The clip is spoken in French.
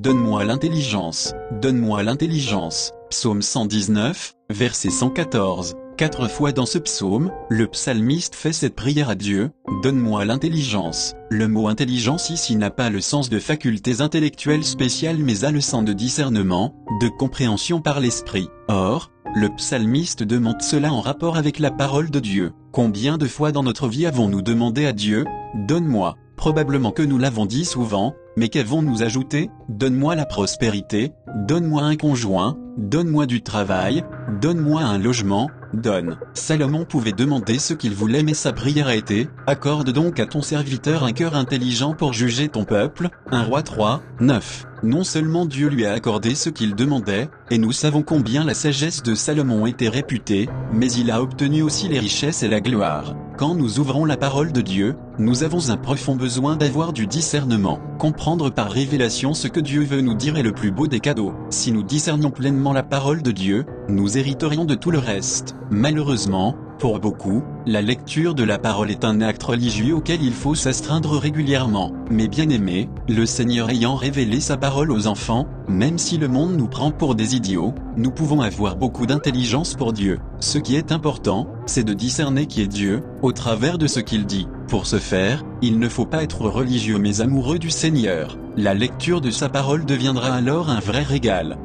donne-moi l'intelligence, donne-moi l'intelligence. Psaume 119, verset 114. Quatre fois dans ce psaume, le psalmiste fait cette prière à Dieu, Donne-moi l'intelligence. Le mot intelligence ici n'a pas le sens de facultés intellectuelles spéciales mais a le sens de discernement, de compréhension par l'esprit. Or, le psalmiste demande cela en rapport avec la parole de Dieu. Combien de fois dans notre vie avons-nous demandé à Dieu, Donne-moi Probablement que nous l'avons dit souvent, mais qu'avons-nous ajouté? Donne-moi la prospérité, donne-moi un conjoint, donne-moi du travail, donne-moi un logement, donne. Salomon pouvait demander ce qu'il voulait mais sa prière a été, accorde donc à ton serviteur un cœur intelligent pour juger ton peuple, 1 roi 3, 9. Non seulement Dieu lui a accordé ce qu'il demandait, et nous savons combien la sagesse de Salomon était réputée, mais il a obtenu aussi les richesses et la gloire. Quand nous ouvrons la parole de Dieu, nous avons un profond besoin d'avoir du discernement. Comprendre par révélation ce que Dieu veut nous dire est le plus beau des cadeaux. Si nous discernions pleinement la parole de Dieu, nous hériterions de tout le reste. Malheureusement, pour beaucoup, la lecture de la parole est un acte religieux auquel il faut s'astreindre régulièrement. Mais bien aimé, le Seigneur ayant révélé sa parole aux enfants, même si le monde nous prend pour des idiots, nous pouvons avoir beaucoup d'intelligence pour Dieu. Ce qui est important, c'est de discerner qui est Dieu, au travers de ce qu'il dit. Pour ce faire, il ne faut pas être religieux mais amoureux du Seigneur. La lecture de sa parole deviendra alors un vrai régal.